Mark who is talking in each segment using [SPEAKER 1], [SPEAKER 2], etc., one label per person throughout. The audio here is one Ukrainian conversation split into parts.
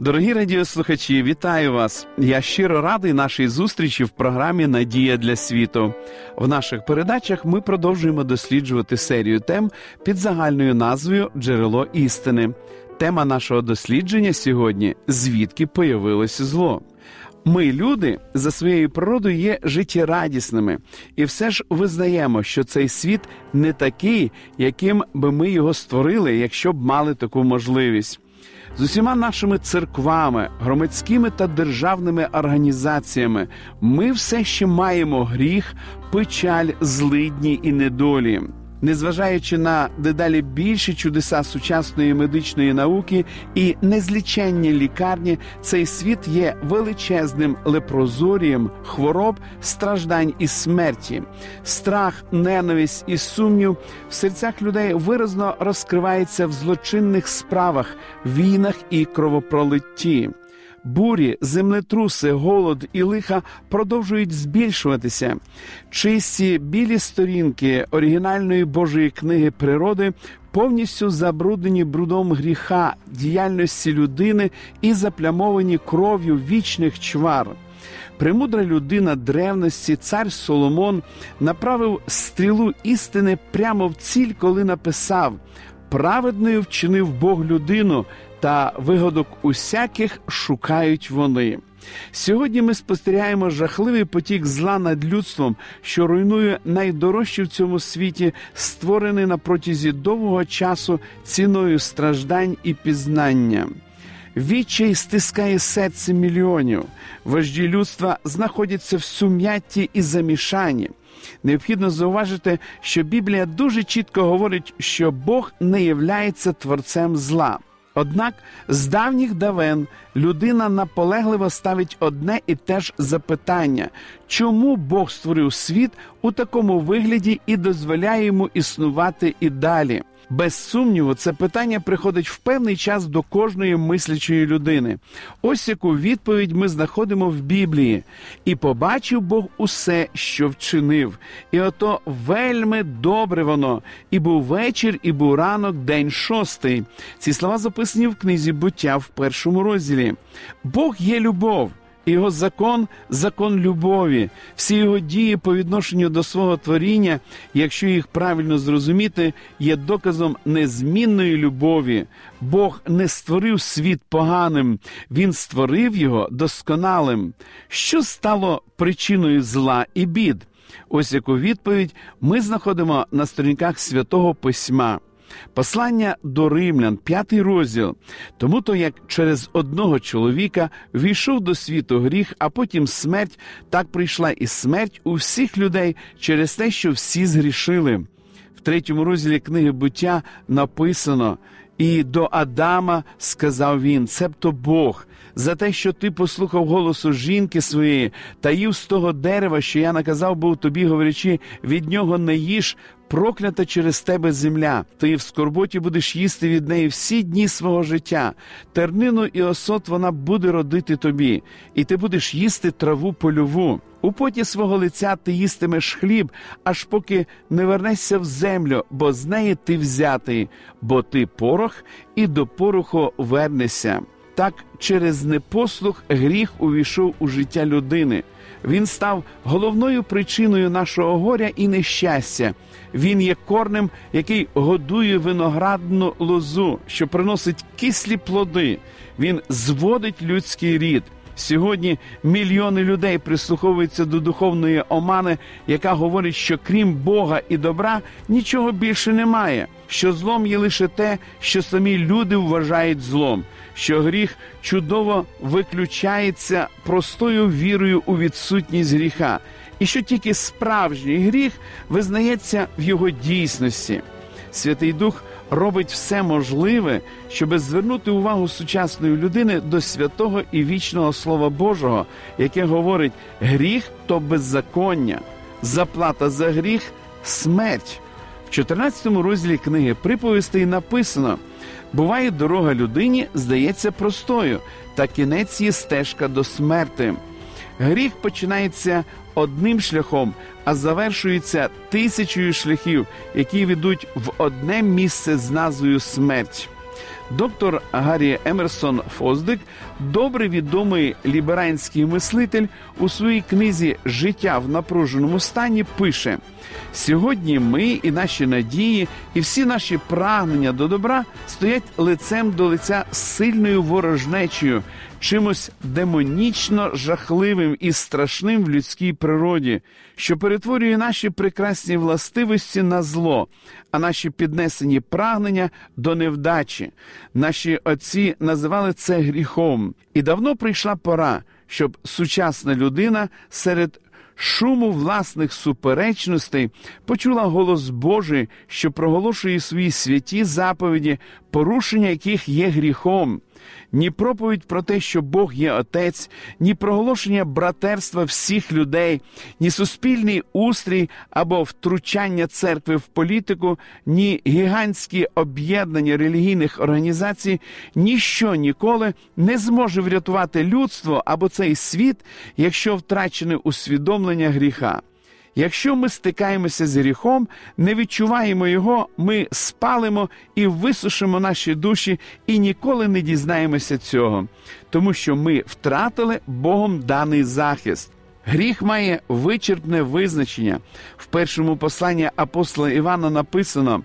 [SPEAKER 1] Дорогі радіослухачі, вітаю вас! Я щиро радий нашій зустрічі в програмі Надія для світу. В наших передачах ми продовжуємо досліджувати серію тем під загальною назвою Джерело істини. Тема нашого дослідження сьогодні звідки появилося зло. Ми, люди, за своєю природою є життєрадісними, і все ж визнаємо, що цей світ не такий, яким би ми його створили, якщо б мали таку можливість. З усіма нашими церквами, громадськими та державними організаціями ми все ще маємо гріх, печаль, злидні і недолі. Незважаючи на дедалі більші чудеса сучасної медичної науки і незліченні лікарні, цей світ є величезним лепрозорієм хвороб, страждань і смерті. Страх, ненависть і сумнів в серцях людей виразно розкривається в злочинних справах, війнах і кровопролитті. Бурі, землетруси, голод і лиха продовжують збільшуватися. Чисті білі сторінки оригінальної Божої книги природи повністю забруднені брудом гріха, діяльності людини і заплямовані кров'ю вічних чвар. Премудра людина древності, цар Соломон направив стрілу істини прямо в ціль, коли написав: праведною вчинив Бог людину та вигодок усяких шукають вони. Сьогодні ми спостерігаємо жахливий потік зла над людством, що руйнує найдорожче в цьому світі, створений на протязі довгого часу ціною страждань і пізнання. Відчай стискає серце мільйонів. Вожді людства знаходяться в сум'ятті і замішанні. Необхідно зауважити, що Біблія дуже чітко говорить, що Бог не являється творцем зла. Однак з давніх давен людина наполегливо ставить одне і те ж запитання, чому Бог створив світ у такому вигляді і дозволяє йому існувати і далі. Без сумніву, це питання приходить в певний час до кожної мислячої людини. Ось яку відповідь ми знаходимо в Біблії. І побачив Бог усе, що вчинив. І ото вельми добре воно, і був вечір, і був ранок, день шостий. Ці слова записані в книзі буття в першому розділі. Бог є любов. Його закон закон любові, всі його дії по відношенню до свого творіння, якщо їх правильно зрозуміти, є доказом незмінної любові. Бог не створив світ поганим, Він створив його досконалим. Що стало причиною зла і бід? Ось яку відповідь ми знаходимо на сторінках святого письма. Послання до римлян, п'ятий розділ. Тому то, як через одного чоловіка війшов до світу гріх, а потім смерть, так прийшла і смерть у всіх людей через те, що всі згрішили. В третьому розділі книги буття написано. І до Адама сказав він, цебто Бог, за те, що ти послухав голосу жінки своєї та їв з того дерева, що я наказав був тобі, говорячи, від нього не їж, проклята через тебе земля. Ти в скорботі будеш їсти від неї всі дні свого життя. Тернину і осот вона буде родити тобі, і ти будеш їсти траву польову. У поті свого лиця ти їстимеш хліб, аж поки не вернешся в землю, бо з неї ти взятий, бо ти порох, і до пороху вернешся. Так через непослух гріх увійшов у життя людини. Він став головною причиною нашого горя і нещастя. Він є корнем, який годує виноградну лозу, що приносить кислі плоди. Він зводить людський рід. Сьогодні мільйони людей прислуховуються до духовної омани, яка говорить, що крім Бога і добра нічого більше немає. Що злом є лише те, що самі люди вважають злом, що гріх чудово виключається простою вірою у відсутність гріха, і що тільки справжній гріх визнається в його дійсності. Святий Дух робить все можливе, щоб звернути увагу сучасної людини до святого і вічного Слова Божого, яке говорить: гріх то беззаконня, заплата за гріх смерть. В 14 розділі книги приповістей написано: буває, дорога людині здається простою, та кінець є стежка до смерти. Гріх починається одним шляхом, а завершується тисячою шляхів, які ведуть в одне місце з назвою смерть. Доктор Гаррі Емерсон Фоздик, добре відомий ліберанський мислитель, у своїй книзі Життя в напруженому стані пише: сьогодні ми і наші надії, і всі наші прагнення до добра стоять лицем до лиця з сильною ворожнечею, чимось демонічно жахливим і страшним в людській природі, що перетворює наші прекрасні властивості на зло, а наші піднесені прагнення до невдачі. Наші отці називали це гріхом, і давно прийшла пора, щоб сучасна людина серед шуму власних суперечностей почула голос Божий, що проголошує свої святі заповіді, порушення яких є гріхом ні проповідь про те, що Бог є Отець, ні проголошення братерства всіх людей, ні суспільний устрій або втручання церкви в політику, ні гігантські об'єднання релігійних організацій, ніщо ніколи не зможе врятувати людство або цей світ, якщо втрачене усвідомлення гріха. Якщо ми стикаємося з гріхом, не відчуваємо його, ми спалимо і висушимо наші душі і ніколи не дізнаємося цього, тому що ми втратили Богом даний захист. Гріх має вичерпне визначення. В першому посланні апостола Івана написано: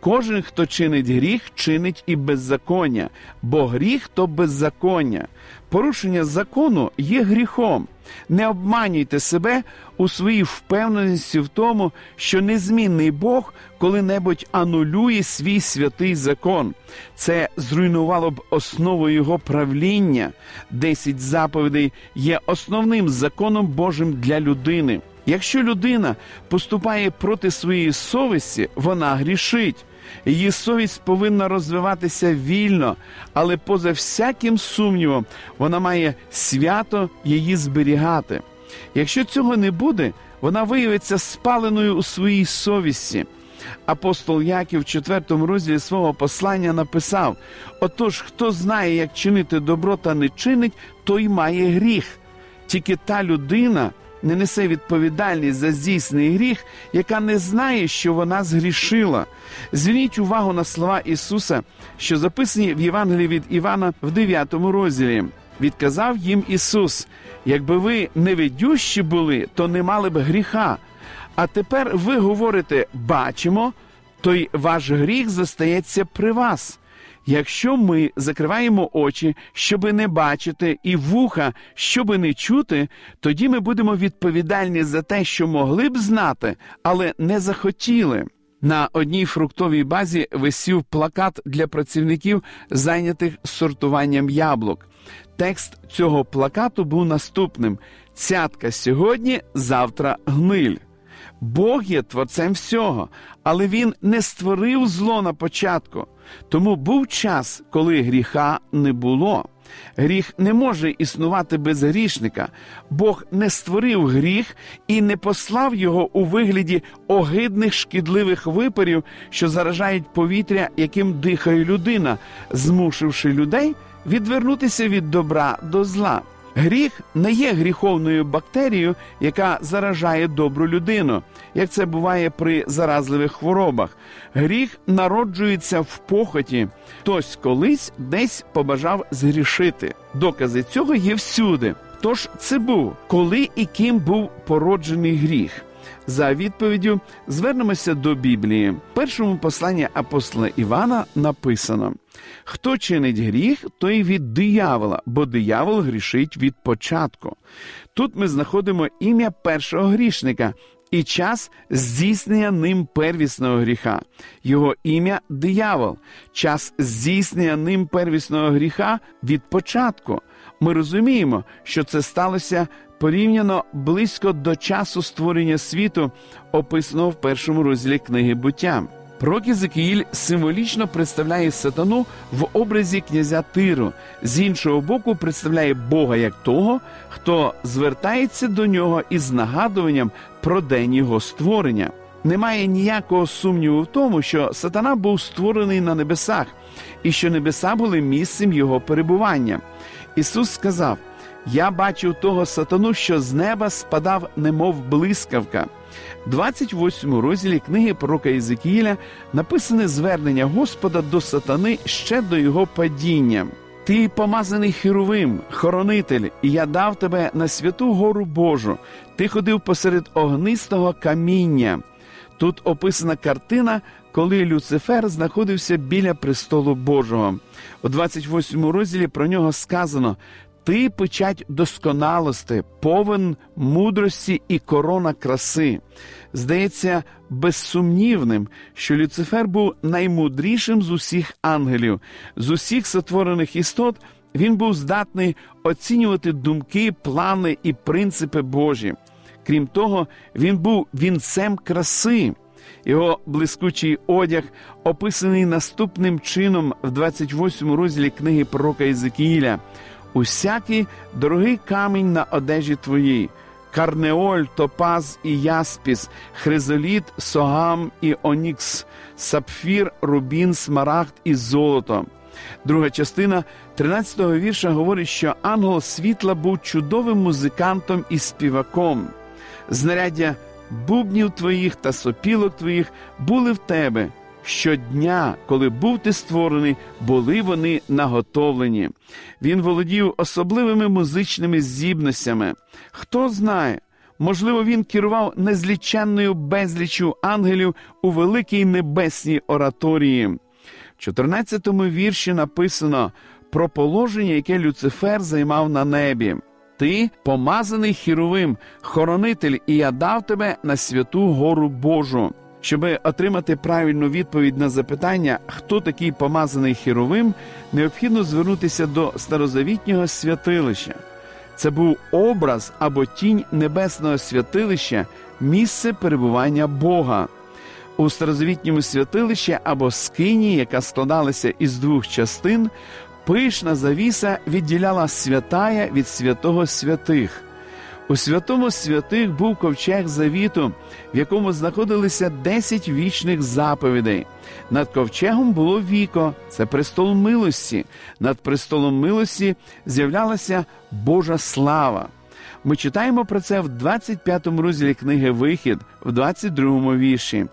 [SPEAKER 1] кожен, хто чинить гріх, чинить і беззаконня, бо гріх то беззаконня. Порушення закону є гріхом. Не обманюйте себе у своїй впевненості в тому, що незмінний Бог коли-небудь анулює свій святий закон. Це зруйнувало б основу його правління. Десять заповідей є основним законом Божим для людини. Якщо людина поступає проти своєї совісті, вона грішить. Її совість повинна розвиватися вільно, але поза всяким сумнівом вона має свято її зберігати. Якщо цього не буде, вона виявиться спаленою у своїй совісті. Апостол Яків в четвертому розділі свого послання написав: Отож, хто знає, як чинити добро та не чинить, той має гріх. Тільки та людина не несе відповідальність за здійснений гріх, яка не знає, що вона згрішила. Зверніть увагу на слова Ісуса, що записані в Євангелії від Івана в 9 розділі. Відказав їм Ісус: якби ви невидющі були, то не мали б гріха. А тепер ви говорите бачимо, то й ваш гріх зостається при вас. Якщо ми закриваємо очі, щоби не бачити, і вуха, щоби не чути, тоді ми будемо відповідальні за те, що могли б знати, але не захотіли. На одній фруктовій базі висів плакат для працівників, зайнятих сортуванням яблук. Текст цього плакату був наступним: цятка сьогодні, завтра гниль. Бог є творцем всього, але Він не створив зло на початку. Тому був час, коли гріха не було. Гріх не може існувати без грішника. Бог не створив гріх і не послав його у вигляді огидних шкідливих випарів, що заражають повітря, яким дихає людина, змушивши людей відвернутися від добра до зла. Гріх не є гріховною бактерією, яка заражає добру людину, як це буває при заразливих хворобах. Гріх народжується в похоті, хтось колись десь побажав згрішити. Докази цього є всюди. Тож це був коли і ким був породжений гріх. За відповіддю звернемося до Біблії. В першому посланні апостола Івана написано: хто чинить гріх, той від диявола, бо диявол грішить від початку. Тут ми знаходимо ім'я першого грішника. І час здійснення ним первісного гріха, його ім'я диявол, час здійснення ним первісного гріха від початку. Ми розуміємо, що це сталося порівняно близько до часу створення світу, описаного в першому розділі книги буття. Пророк Єзекіїль символічно представляє сатану в образі князя Тиру, з іншого боку, представляє Бога як того, хто звертається до нього із нагадуванням про день його створення. Немає ніякого сумніву в тому, що сатана був створений на небесах, і що небеса були місцем його перебування. Ісус сказав: Я бачив того сатану, що з неба спадав, немов блискавка. 28 розділі книги пророка Єзекіїля написане звернення Господа до сатани ще до його падіння. Ти помазаний херовим, хоронитель, і я дав тебе на святу гору Божу. Ти ходив посеред огнистого каміння. Тут описана картина, коли Люцифер знаходився біля престолу Божого. У 28 розділі про нього сказано: Ти печать досконалости, повен мудрості і корона краси. Здається, безсумнівним, що Люцифер був наймудрішим з усіх ангелів, з усіх сотворених істот. Він був здатний оцінювати думки, плани і принципи Божі. Крім того, він був вінцем краси. Його блискучий одяг описаний наступним чином в 28 розділі книги пророка Єзекіїля. Усякий дорогий камінь на одежі твоїй, карнеоль, топаз і яспіс, хризоліт, согам і онікс, сапфір, рубін, смарагд і золото. Друга частина 13-го вірша говорить, що ангел світла був чудовим музикантом і співаком. Знаряддя бубнів твоїх та сопілок твоїх були в тебе. Щодня, коли був ти створений, були вони наготовлені. Він володів особливими музичними здібностями. Хто знає, можливо, він керував незліченною безлічю ангелів у великій небесній ораторії. В 14-му вірші написано про положення, яке Люцифер займав на небі. Ти помазаний хіровим, хоронитель, і я дав тебе на святу гору Божу. Щоб отримати правильну відповідь на запитання, хто такий помазаний хіровим, необхідно звернутися до старозавітнього святилища. Це був образ або тінь небесного святилища, місце перебування Бога. У старозавітньому святилищі або скині, яка складалася із двох частин, пишна завіса відділяла святая від святого святих. У святому святих був ковчег завіту, в якому знаходилися десять вічних заповідей. Над ковчегом було віко, це престол милості. Над престолом милості з'являлася Божа слава. Ми читаємо про це в 25 му розділі книги Вихід, в 22 му вірші.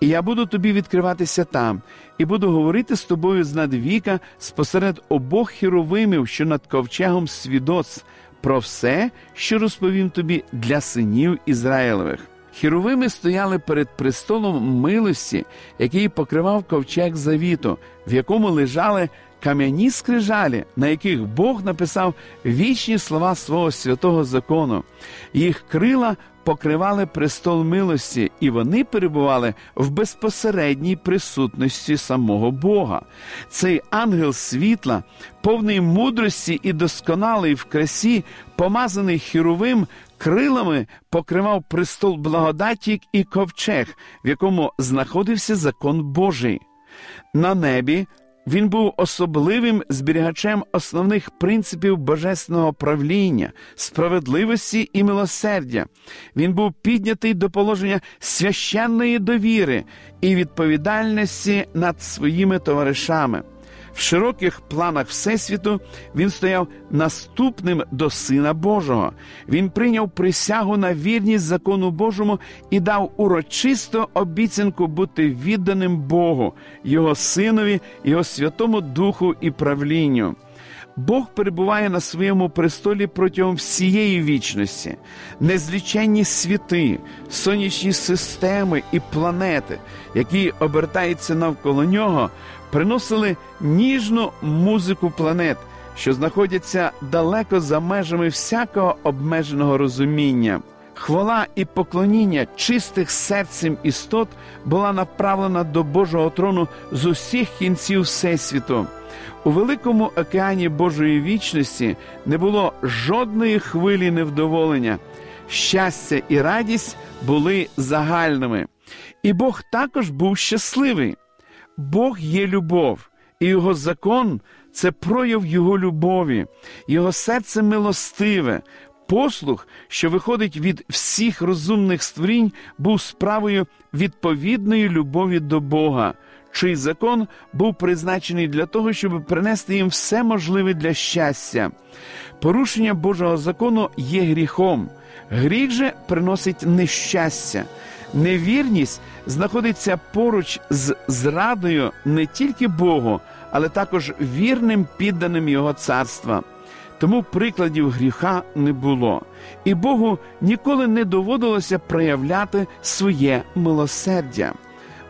[SPEAKER 1] І я буду тобі відкриватися там, і буду говорити з тобою з надвіка спосеред обох хіровимів, що над ковчегом свідоцтв, про все, що розповім тобі для синів Ізраїлевих. Хіровими стояли перед престолом милості, який покривав ковчег завіту, в якому лежали кам'яні скрижалі, на яких Бог написав вічні слова свого святого закону. Їх крила покривали престол милості, і вони перебували в безпосередній присутності самого Бога. Цей ангел світла, повний мудрості і досконалий в красі, помазаний хіровим, крилами покривав престол благодаті і ковчег, в якому знаходився закон Божий. На небі він був особливим зберігачем основних принципів божественного правління, справедливості і милосердя. Він був піднятий до положення священної довіри і відповідальності над своїми товаришами. В широких планах Всесвіту він стояв наступним до Сина Божого. Він прийняв присягу на вірність закону Божому і дав урочисту обіцянку бути відданим Богу, Його Синові, Його Святому Духу і правлінню. Бог перебуває на своєму престолі протягом всієї вічності, незліченні світи, сонячні системи і планети, які обертаються навколо нього, приносили ніжну музику планет, що знаходяться далеко за межами всякого обмеженого розуміння. Хвала і поклоніння чистих серцем істот була направлена до Божого трону з усіх кінців Всесвіту. У великому океані Божої вічності не було жодної хвилі невдоволення. Щастя і радість були загальними. І Бог також був щасливий. Бог є любов, і його закон це прояв Його любові, Його серце милостиве. Послух, що виходить від всіх розумних створінь, був справою відповідної любові до Бога, чий закон був призначений для того, щоб принести їм все можливе для щастя. Порушення Божого закону є гріхом. Гріх же приносить нещастя. Невірність знаходиться поруч з зрадою не тільки Богу, але також вірним підданим Його царства. Тому прикладів гріха не було, і Богу ніколи не доводилося проявляти своє милосердя.